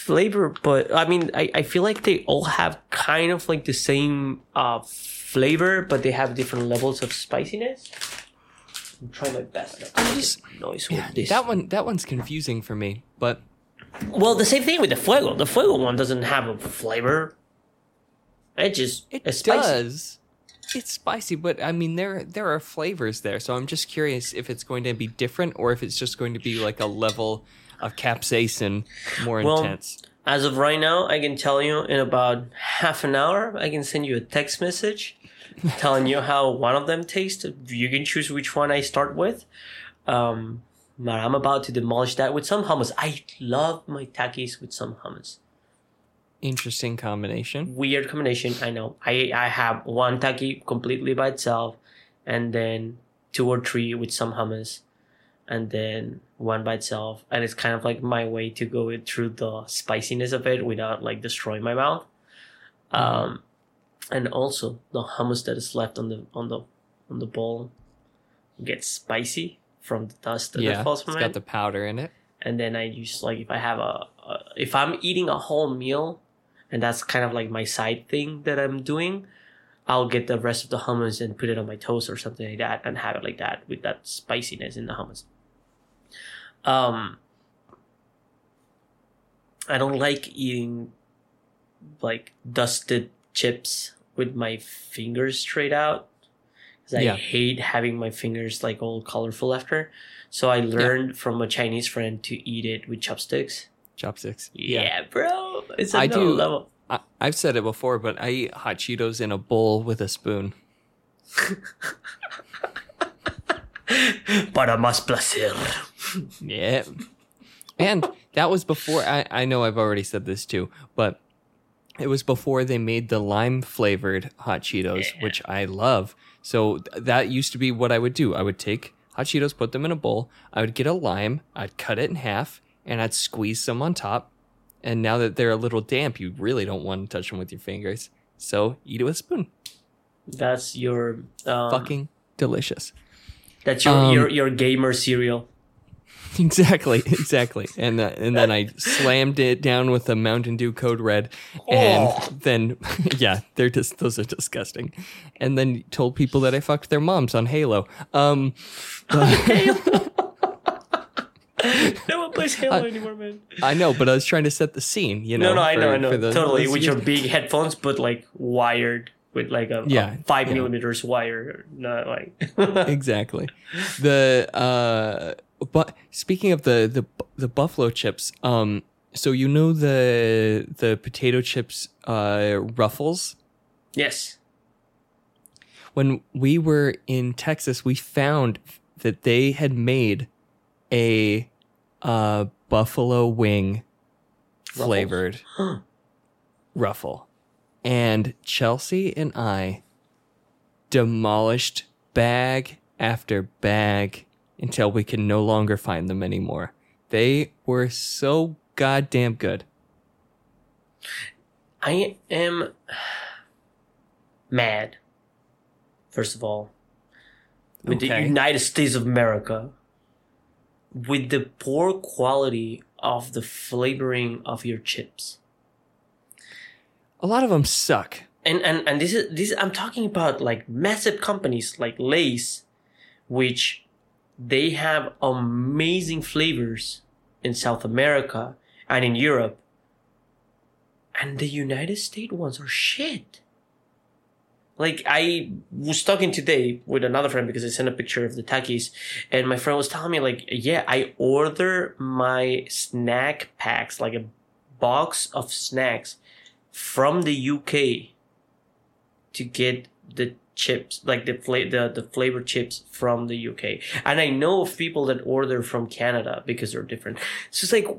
flavor, but I mean, I, I feel like they all have kind of like the same uh, flavor, but they have different levels of spiciness. I'm trying my best not to make just- noise this. That one, that one's confusing for me. But well, the same thing with the fuego. The fuego one doesn't have a flavor. It just it it's spicy. does. It's spicy, but I mean, there there are flavors there. So I'm just curious if it's going to be different or if it's just going to be like a level of capsaicin more Well, intense. As of right now, I can tell you in about half an hour, I can send you a text message telling you how one of them tastes. You can choose which one I start with. Um, but I'm about to demolish that with some hummus. I love my takis with some hummus. Interesting combination. Weird combination, I know. I, I have one taki completely by itself, and then two or three with some hummus, and then one by itself. And it's kind of like my way to go through the spiciness of it without like destroying my mouth. Um, and also the hummus that is left on the on the on the bowl gets spicy from the dust that yeah, falls it's from got the powder in it. and then I use like if I have a, a if I'm eating a whole meal, and that's kind of like my side thing that I'm doing, I'll get the rest of the hummus and put it on my toast or something like that, and have it like that with that spiciness in the hummus. Um, I don't like eating like dusted chips with my fingers straight out. 'Cause I Yeah. hate having my fingers like all colorful after. So I learned from a Chinese friend to eat it with chopsticks. Chopsticks. Yeah, bro. It's I do- level. I, I've said it before, but I eat hot Cheetos in a bowl with a spoon. Para más placer. Yeah. And that was before I, I know I've already said this too, but it was before they made the lime flavored hot Cheetos, Yeah. which I love. So th- that used to be what I would do. I would take hot Cheetos, put them in a bowl, I would get a lime, I'd cut it in half, and I'd squeeze some on top. And now that they're a little damp, you really don't want to touch them with your fingers. So eat it with a spoon. That's your um, Fucking delicious. That's your Um, your your gamer cereal. Exactly, exactly. And uh, and then I slammed it down with a Mountain Dew Code Red, and Oh. then yeah, they're just those are disgusting. And then told people that I fucked their moms on Halo. Um, no one plays Halo anymore, man. I know, but I was trying to set the scene. You know, No, no, I for- know, I know. totally. With your big headphones, but like wired with like a, a five yeah. millimeters wire, not like. exactly. The uh, but speaking of the the the buffalo chips, um, so you know the the potato chips, uh, ruffles. yes. when we were in Texas, we found that they had made a uh, buffalo wing flavored ruffle. And Chelsea and I demolished bag after bag until we could no longer find them anymore. They were so goddamn good. I am mad. First of all, with the United States of America, with the poor quality of the flavoring of your chips. A lot of them suck. and and and this is this I'm talking about like massive companies like Lay's, which they have amazing flavors in South America and in Europe, and the United States ones are shit. Like I was talking today with another friend because I sent a picture of the Takis, and my friend was telling me like, yeah, I order my snack packs like a box of snacks from the UK to get the chips, like the fla- the the flavor chips from the UK. And I know of people that order from Canada because they're different. So it's like,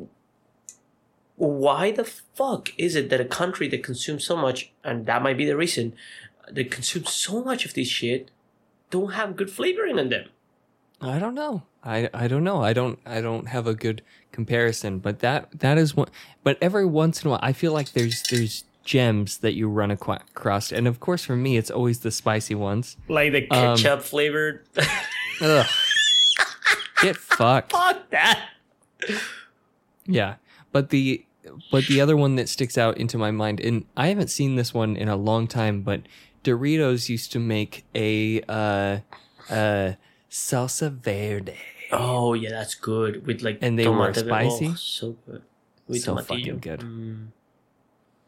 why the fuck is it that a country that consumes so much, and that might be the reason, that consumes so much of this shit, don't have good flavoring in them? I don't know. I I don't know. I don't I don't have a good comparison, but that that is one. But every once in a while, I feel like there's there's gems that you run across, and of course for me, it's always the spicy ones. Like the Um, ketchup flavored. Ugh. Get fucked. fuck that. Yeah, but the but the other one that sticks out into my mind, and I haven't seen this one in a long time, but Doritos used to make a uh uh salsa verde. Oh yeah, that's good with like And they were spicy? Oh, so good. With So fucking good. Mm.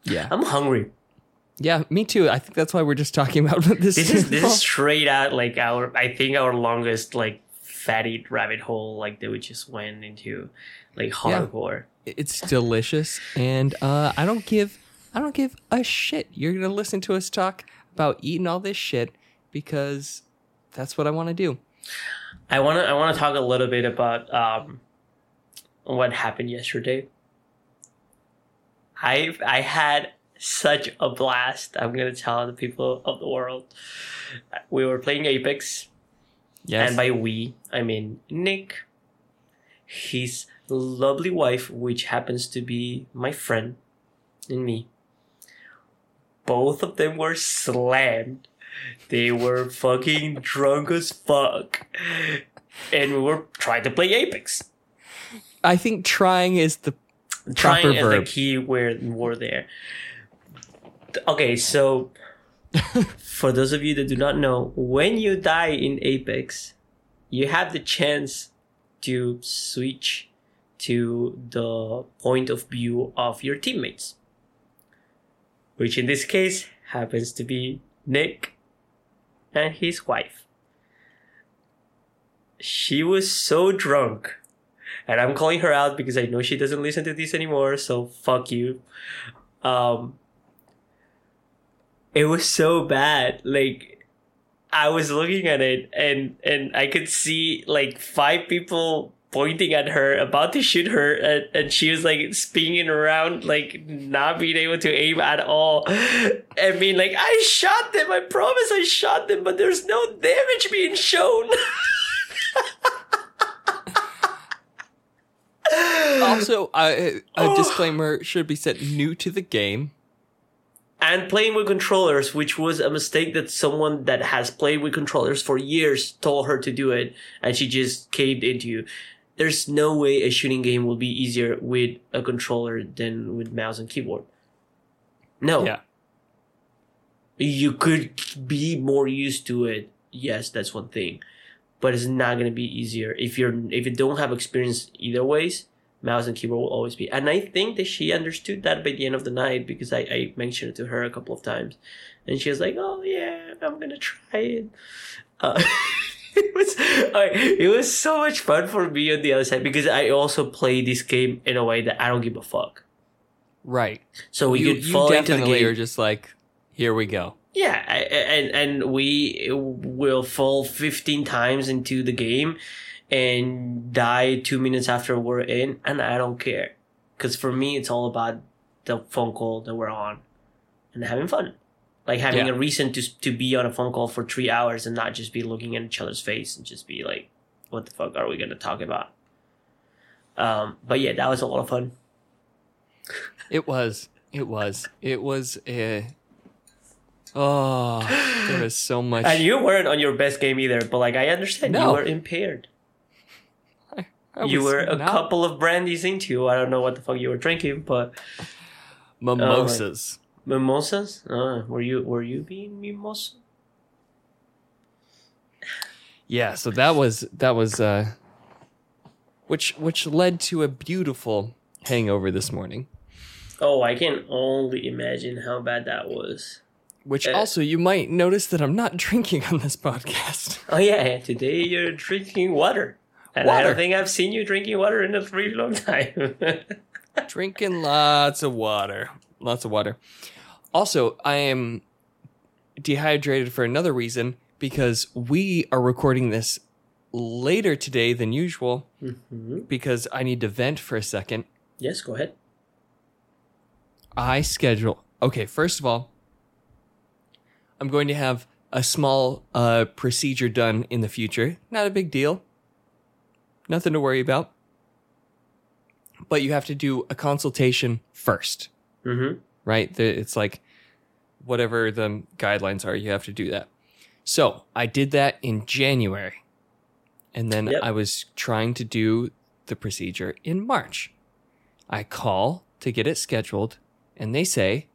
Yeah, I'm hungry. yeah, me too. I think that's why we're just talking about this. This is this is straight out like our I think our longest like fatty rabbit hole like that we just went into like Yeah. hardcore. it's delicious and uh i don't give i don't give a shit you're gonna listen to us talk about eating all this shit because that's what i want to do I wanna I wanna talk a little bit about um what happened yesterday. I I had such a blast. I'm gonna tell the people of the world. We were playing Apex. yes And by we, I mean Nick, his lovely wife, which happens to be my friend, and me. both of them were slammed. They were fucking drunk as fuck. And we were trying to play Apex. I think trying is the Trying verb. the key word word there. Okay, so for those of you that do not know, when you die in Apex, you have the chance to switch to the point of view of your teammates. Which in this case happens to be Nick and his wife. She was so drunk. And I'm calling her out because I know she doesn't listen to this anymore, so fuck you. Um it was so bad. Like I was looking at it and and I could see like five people pointing at her, about to shoot her, and, and she was like spinning around, like not being able to aim at all. I mean, like I shot them. I promise I shot them, but there's no damage being shown. also uh, a disclaimer should be set new to the game. and playing with controllers, which was a mistake that someone that has played with controllers for years told her to do it, and she just caved into you. There's no way a shooting game will be easier with a controller than with mouse and keyboard. No. Yeah. You could be more used to it. Yes, that's one thing. But it's not gonna be easier. If you're if you don't have experience either ways, mouse and keyboard will always be. And I think that she understood that by the end of the night because I, I mentioned it to her a couple of times. And she was like, Oh yeah, I'm gonna try it. Uh, it was I- it was so much fun for me on the other side because I also play this game in a way that I don't give a fuck. Right. So we you, could you fall into the game. are just like, here we go. Yeah, I- and and we will fall 15 times into the game and die 2 minutes after we're in and I don't care. Cuz for me it's all about the phone call that we're on and having fun. Like having Yeah. a reason to to be on a phone call for 3 hours and not just be looking at each other's face and just be like what the fuck are we going to talk about? Um but yeah, that was a lot of fun. It was. It was. It was a. Oh, there was so much. And you weren't on your best game either, but like I understand you were impaired. I you were a not- couple of brandies into. I don't know what the fuck you were drinking, but mimosas. mimosas. Uh, were you were you being mimosa? Yeah, so that was that was uh which which led to a beautiful hangover this morning. Oh, I can only imagine how bad that was. Which Uh, also you might notice that I'm not drinking on this podcast. Oh yeah, today you're drinking water, and I don't think I've seen you drinking water in a pretty long time. drinking lots of water. Lots of water. Also, I am dehydrated for another reason because we are recording this later today than usual Mhm. because I need to vent for a second. Yes, go ahead. I schedule. Okay, first of all, I'm going to have a small uh, procedure done in the future. Not a big deal. Nothing to worry about. But you have to do a consultation first, Mm-hmm. right? It's like whatever the guidelines are, you have to do that. So I did that in January. And then Yep. I was trying to do the procedure in March. I call to get it scheduled, and they say,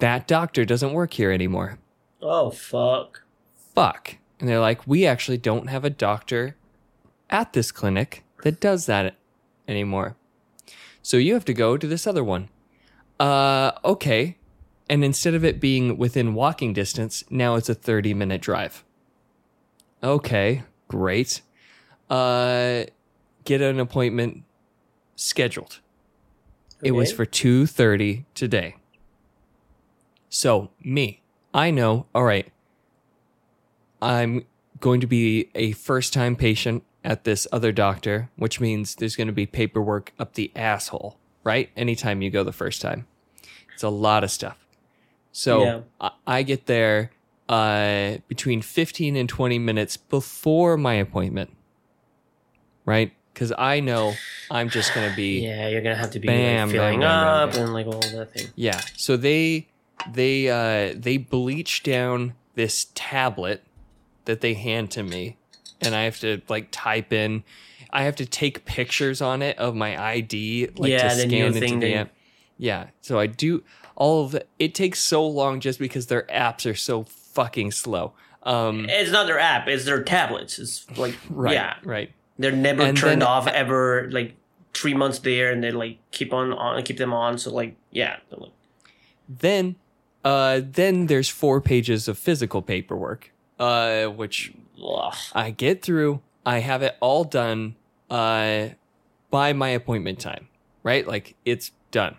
that doctor doesn't work here anymore. Oh fuck. Fuck. And they're like, we actually don't have a doctor at this clinic that does that anymore. So you have to go to this other one. Uh, okay. And instead of it being within walking distance, now it's a 30 minute drive. Okay, great. Uh, get an appointment scheduled. It was for 2:30 today. So, me, I know, all right. I'm going to be a first-time patient at this other doctor, which means there's going to be paperwork up the asshole, right? Anytime you go the first time. It's a lot of stuff. So, Yeah. I, I get there uh between 15 and 20 minutes before my appointment. Right? Cuz I know I'm just going to be Yeah, you're gonna have to be Bam, like, filling bam, bam, up bam. and like all that thing. Yeah. So they they uh, they bleach down this tablet that they hand to me, and I have to like type in. I have to take pictures on it of my ID, like Yeah, to scan into thing the app. Yeah, so I do all of it. It takes so long just because their apps are so fucking slow. Um, It's not their app; it's their tablets. It's like right, yeah, right. they're never And turned then- off ever. Like three months there, and they like keep on on keep them on. So like yeah, Then, uh, then there's four pages of physical paperwork, uh, which ugh. I get through. I have it all done, uh, by my appointment time. Right, like it's done.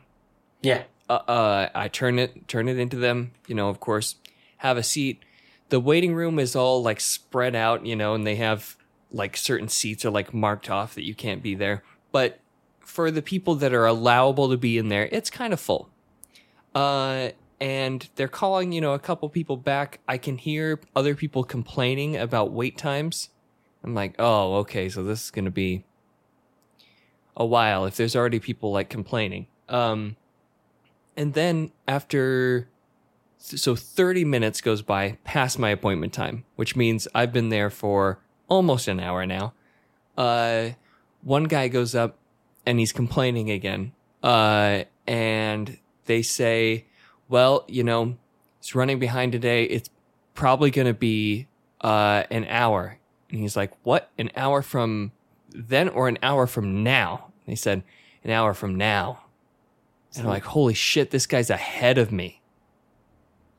yeah. uh, uh, I turn it turn it into them. You know, of course, have a seat. The waiting room is all like spread out, you know, and they have like certain seats are like marked off that you can't be there. But for the people that are allowable to be in there, it's kind of full. Uh, and they're calling, you know, a couple people back. I can hear other people complaining about wait times. I'm like, oh, okay, so this is gonna be a while if there's already people like complaining. Um, and then after, so 30 minutes goes by past my appointment time, which means I've been there for almost an hour now. Uh, one guy goes up and he's complaining again. Uh, and they say, well, you know, it's running behind today. It's probably going to be, uh, an hour. And he's like, what? An hour from then or an hour from now? And he said, an hour from now. And I'm like, holy shit, this guy's ahead of me.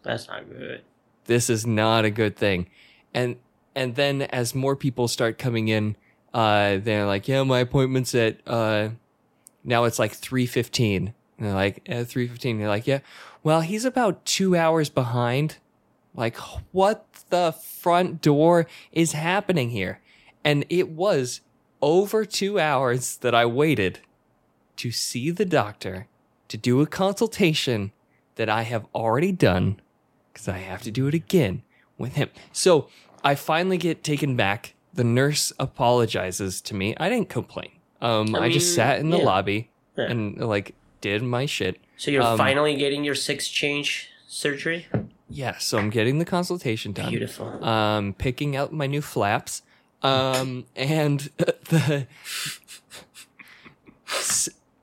That's not good. This is not a good thing. And and then as more people start coming in, uh, they're like, yeah, my appointment's at uh, now it's like three fifteen. And they're like, at three fifteen. They're like, yeah, well, he's about two hours behind. Like, what the front door is happening here? And it was over two hours that I waited to see the doctor to do a consultation that I have already done because I have to do it again with him. So I finally get taken back. The nurse apologizes to me. I didn't complain. Um, I, I just sat in the yeah. lobby Yeah. and like did my shit. So you're Um, finally getting your six change surgery. Yeah, so I'm getting the consultation done. Beautiful. um, picking out my new flaps, um, and the.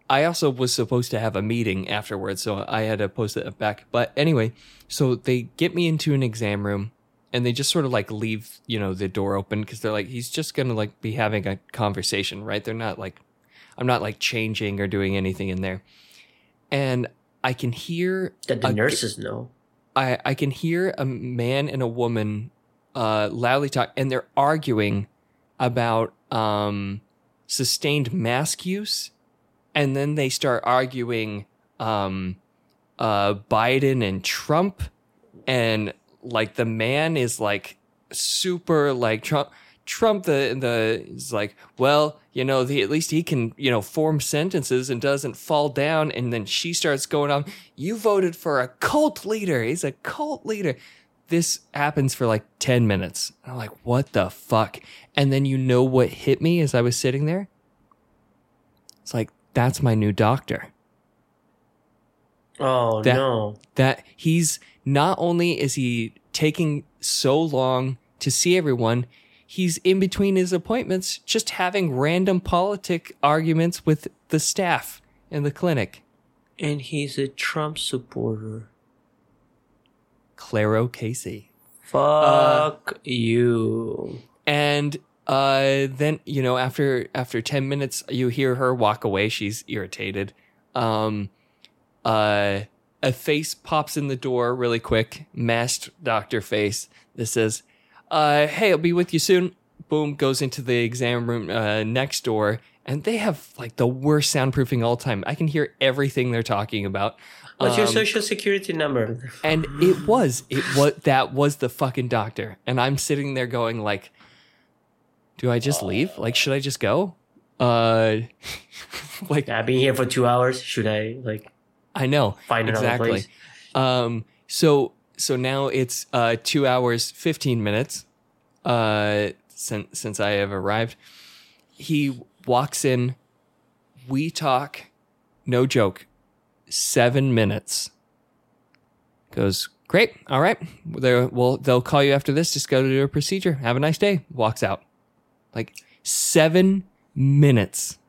I also was supposed to have a meeting afterwards, so I had to post it back. But anyway, so they get me into an exam room, and they just sort of like leave, you know, the door open because they're like, he's just gonna like be having a conversation, right? They're not like, I'm not like changing or doing anything in there, and I can hear that the a- nurses know. I, I can hear a man and a woman uh, loudly talk, and they're arguing about um, sustained mask use, and then they start arguing um, uh, Biden and Trump, and like the man is like super like Trump. Trump the the is like, well, you know, the, at least he can, you know, form sentences and doesn't fall down. And then she starts going on, you voted for a cult leader. He's a cult leader. This happens for like 10 minutes. I'm like, what the fuck? And then you know what hit me as I was sitting there? It's like, that's my new doctor. Oh That- no. that he's not only is he taking so long to see everyone, he's in between his appointments just having random politic arguments with the staff in the clinic. And he's a Trump supporter. Claro Casey. Fuck you. And uh, then you know after after 10 minutes you hear her walk away she's irritated um uh a face pops in the door really quick masked doctor face that says uh hey i'll be with you soon. Boom goes into the exam room uh, next door and they have like the worst soundproofing all time. I can hear everything they're talking about. What's your Um, social security number? and it was it was that was the fucking doctor. And i'm sitting there going like do i just leave? Like should i just go? Uh like I've been here for two hours. Should I like i know. find another exactly. place? um so so now it's uh two hours 15 minutes uh since since i have arrived he walks in we talk no joke seven minutes Goes, great. All right. They're, well, they'll call you after this. Just go to a procedure. Have a nice day. Walks out. Like seven minutes.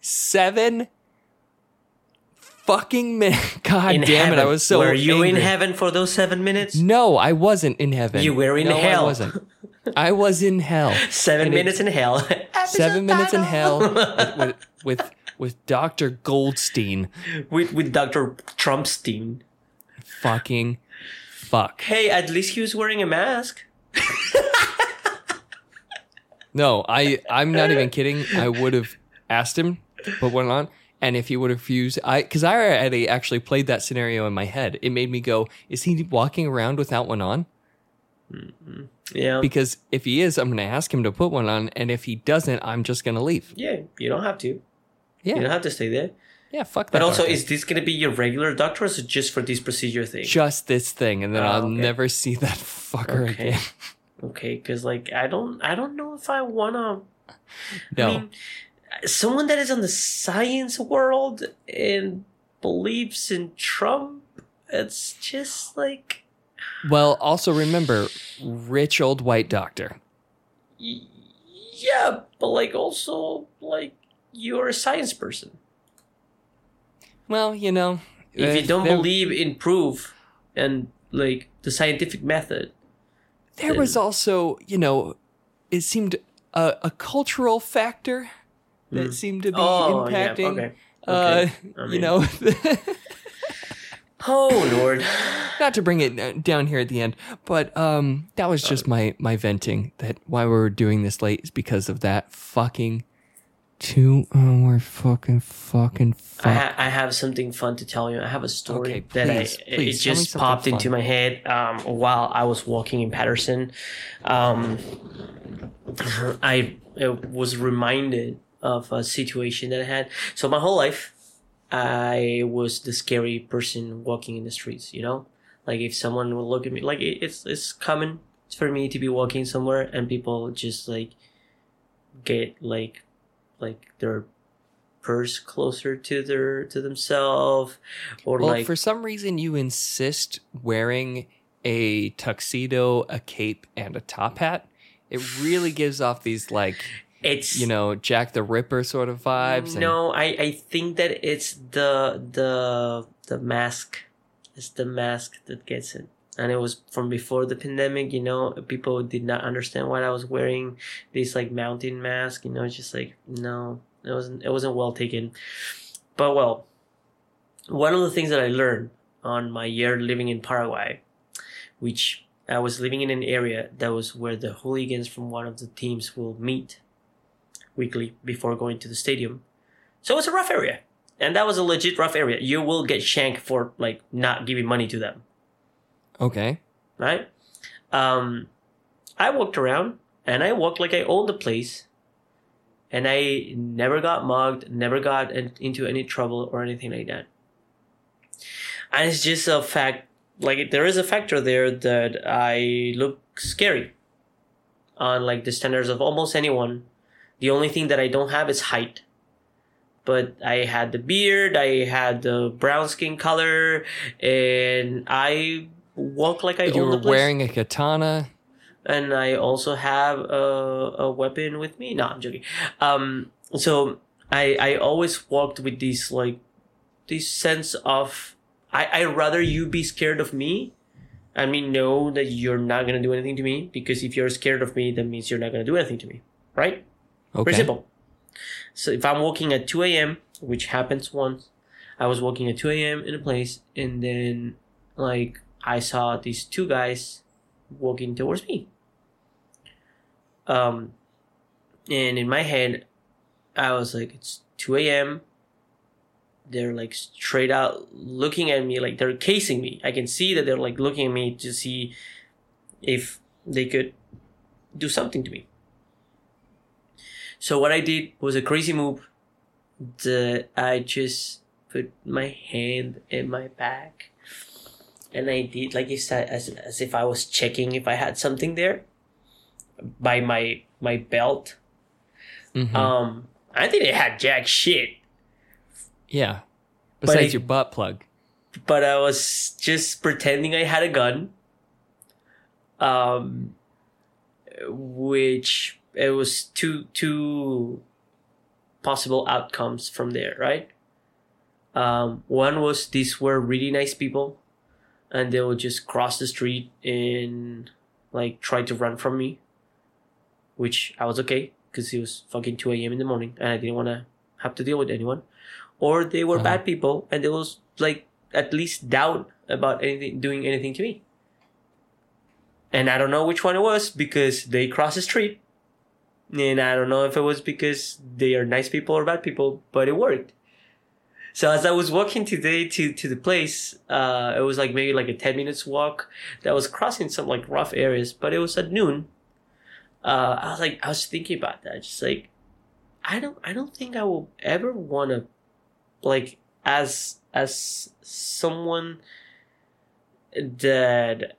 Seven fucking minutes. God In damn it. I was so Were you in heaven for those seven minutes? No, I wasn't in heaven. You were in no, hell. I wasn't. I was in hell. Seven And it- minutes in hell. Seven minutes in hell with, with with with Dr. Goldstein. with with Dr. Trumpstein. Fucking fuck. Hey, at least he was wearing a mask. No, I I'm not even kidding. I would have asked him to put one on, and if he would have refused, I because I already actually played that scenario in my head. It made me go, "Is he walking around without one on?" Mm-hmm. Yeah. Because if he is, I'm going to ask him to put one on, and if he doesn't, I'm just going to leave. yeah, you don't have to. Yeah, you don't have to stay there. yeah, fuck that. But also, doctor. is this gonna be your regular doctor or is it just for this procedure thing? just this thing, and then Oh, I'll okay. never see that fucker Okay. again. Okay, because like I don't, I don't know if I wanna. No, I mean, someone that is on the science world and believes in Trump, it's just like, well, also remember, rich old white doctor. yeah, but like also like you're a science person. Well, you know, If you uh, don't believe in proof and like the scientific method, There was also, you know, it seemed a, a cultural factor that Mm. seemed to be oh yeah, impacting. okay, Uh, okay. I you know, oh lord. not to bring it uh, down here at the end, but um, that was just my my venting. That why we're doing this late is because of that fucking two hour fucking fucking I, ha- I have something fun to tell you. I have a story Okay, that I, please, it please, tell me just popped fun. into my head um, while I was walking in Paterson. Um, I uh, was reminded of a situation that I had. So my whole life, I was the scary person walking in the streets. You know, like if someone would look at me, like it, it's it's common for me to be walking somewhere and people just like get like like their purse closer to their to themselves or well, like for some reason, you insist wearing a tuxedo, a cape, and a top hat. It really gives off these like it's you know Jack the Ripper sort of vibes. and- no i i think that it's the the the mask it's the mask that gets it and it was from before the pandemic you know people did not understand why i was wearing this like mountain mask you know it's just like no it wasn't it wasn't well taken but well one of the things that i learned on my year living in paraguay which i was living in an area that was where the hooligans from one of the teams will meet weekly before going to the stadium. So it's a rough area. And that was a legit rough area. You will get shanked for like not giving money to them, okay. right? Um I walked around and I walked like I owned the place. And I never got mugged, never got into any trouble or anything like that. And it's just a fact, like there is a factor there that I look scary on like the standards of almost anyone. The only thing that I don't have is height. But I had the beard, I had the brown skin color, and I walk like I you own the place. wearing a katana. and I also have a, a weapon with me. No, I'm joking. Um, so I I always walked with this like this sense of I I rather you be scared of me. I mean, know that you're not gonna do anything to me because if you're scared of me, that means you're not gonna do anything to me, right? Okay. So if I'm walking at 2 a.m., which happens once, I was walking at 2 a.m. in a place, and then like I saw these two guys walking towards me. Um, and in my head, I was like, it's 2 a.m. They're like straight out looking at me, like they're casing me. I can see that they're like looking at me to see if they could do something to me. So what I did was a crazy move that I just put my hand in my back and I did like you said as, as if I was checking if I had something there by my my belt. Mhm. Um I think it had jack shit. yeah. Besides it- your butt plug. but I was just pretending I had a gun. Um, which it was two two possible outcomes from there, right? Um, one was these were really nice people, and they would just cross the street and like try to run from me, which I was okay because it was fucking two a.m. in the morning and I didn't want to have to deal with anyone. Or they were Uh-huh. bad people and they was like at least doubt about anything doing anything to me. And I don't know which one it was because they crossed the street. And I don't know if it was because they are nice people or bad people, but it worked. So as I was walking today to, to the place, uh, it was like maybe like a 10 minutes walk that was crossing some like rough areas, but it was at noon. Uh, I was like, I was thinking about that. Just like, I don't, I don't think I will ever want to, like, as, as someone that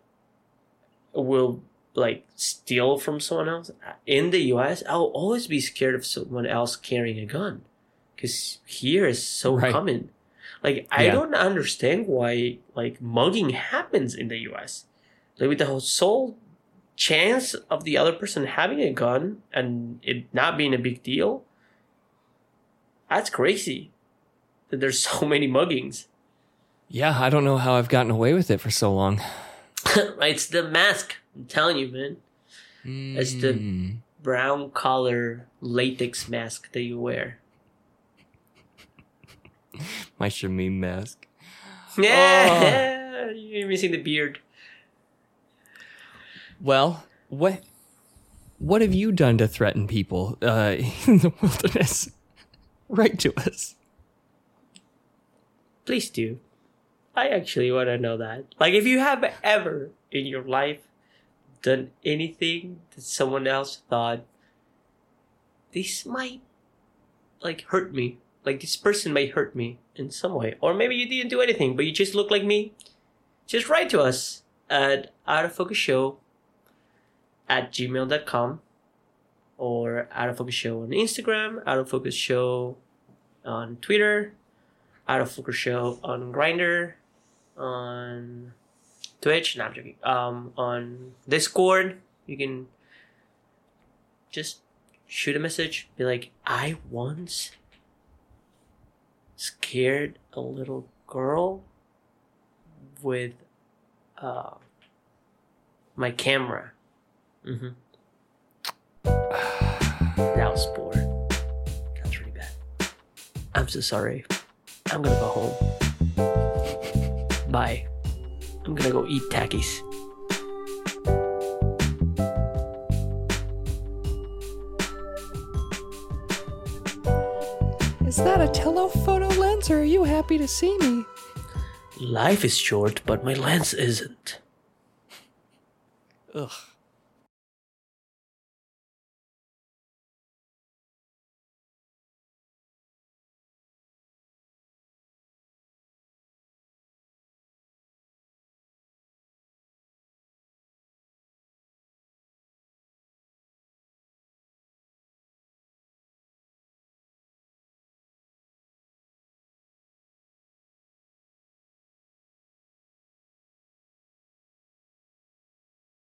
will like steal from someone else in the US, I'll always be scared of someone else carrying a gun because here is so Right. common. Like I Yeah. don't understand why like mugging happens in the US. Like with the whole sole chance of the other person having a gun and it not being a big deal. That's crazy. That there's so many muggings. Yeah, I don't know how I've gotten away with it for so long. it's the mask. I'm telling you, man. It's the- Mm. brown collar latex mask that you wear. my Shamim mask. Yeah, you're missing the beard. Well, what what have you done to threaten people uh, in the wilderness? Write to us. Please do. I actually want to know that. Like, if you have ever in your life done anything that someone else thought this might like hurt me, like this person might hurt me in some way, or maybe you didn't do anything, but you just look like me, just write to us at out of focus show at gmail.com or out of focus show on Instagram, out of focus show on Twitter, out of focus show on Grindr, on Twitch, not joking. Um, on Discord, you can just shoot a message. Be like, I once scared a little girl with uh my camera. Mm-hmm. That was poor. That's really bad. I'm so sorry. I'm gonna go home. Bye. I'm gonna go eat takis. Is that a telephoto lens, or are you happy to see me? Life is short, but my lens isn't. Ugh.